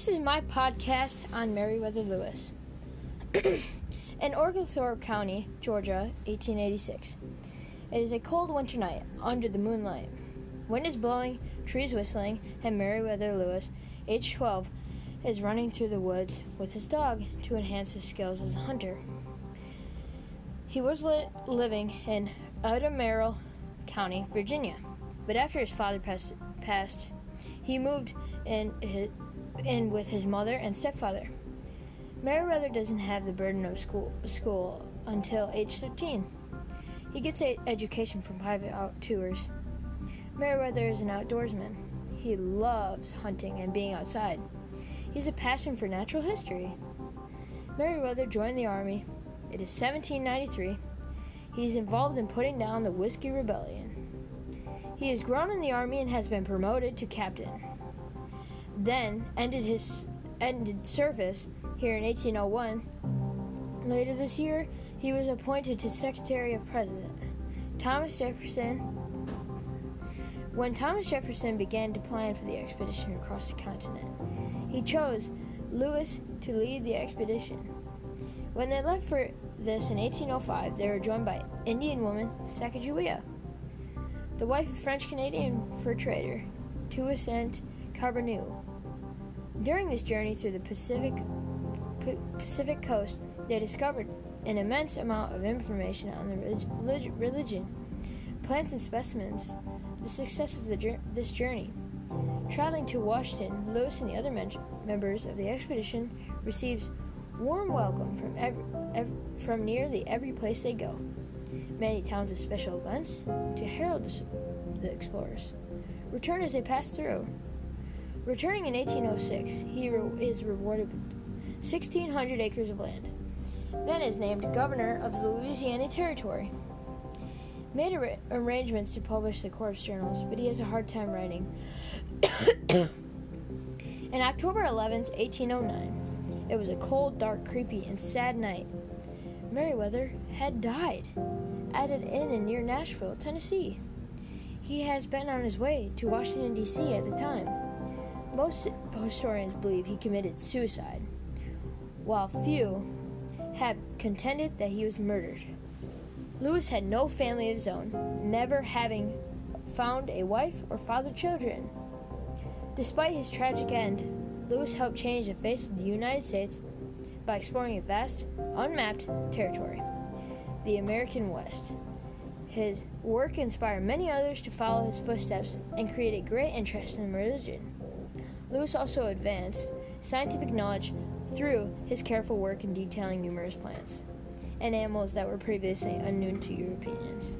This is my podcast on Meriwether Lewis. In Oglethorpe County, Georgia, 1886. It is a cold winter night under the moonlight. Wind is blowing, trees whistling, and Meriwether Lewis, age 12, is running through the woods with his dog to enhance his skills as a hunter. He was li- living in Albemarle County, Virginia, but after his father passed, passed he moved in, his, in with his mother and stepfather. Meriwether doesn't have the burden of school, school until age 13. He gets an education from private out tours. Meriwether is an outdoorsman. He loves hunting and being outside. He's a passion for natural history. Meriwether joined the Army. It is 1793. He's involved in putting down the Whiskey Rebellion. He has grown in the Army and has been promoted to captain. Then ended his ended service here in 1801. Later this year, he was appointed to Secretary of President. Thomas Jefferson. When Thomas Jefferson began to plan for the expedition across the continent, he chose Lewis to lead the expedition. When they left for this in 1805, they were joined by Indian woman Sacagawea, the wife of French Canadian fur trader Toussaint Charbonneau. During this journey through the Pacific P- Pacific coast, they discovered an immense amount of information on the relig- religion, plants, and specimens. The success of the, this journey. Traveling to Washington, Lewis and the other men- members of the expedition receives warm welcome from every, every, from nearly every place they go. Many towns of special events to herald the, the explorers. Return as they pass through. Returning in 1806, he re- is rewarded with 1,600 acres of land. Then is named governor of the Louisiana Territory. Made ar- arrangements to publish the Corps journals, but he has a hard time writing. In October 11, 1809, it was a cold, dark, creepy, and sad night. Meriwether had died at an inn near Nashville, Tennessee. He has been on his way to Washington, D.C. at the time. Most historians believe he committed suicide, while few have contended that he was murdered. Lewis had no family of his own, never having found a wife or fathered children. Despite his tragic end, Lewis helped change the face of the United States by exploring a vast, unmapped territory, the American West. His work inspired many others to follow his footsteps and create a great interest in religion. Lewis also advanced scientific knowledge through his careful work in detailing numerous plants and animals that were previously unknown to Europeans.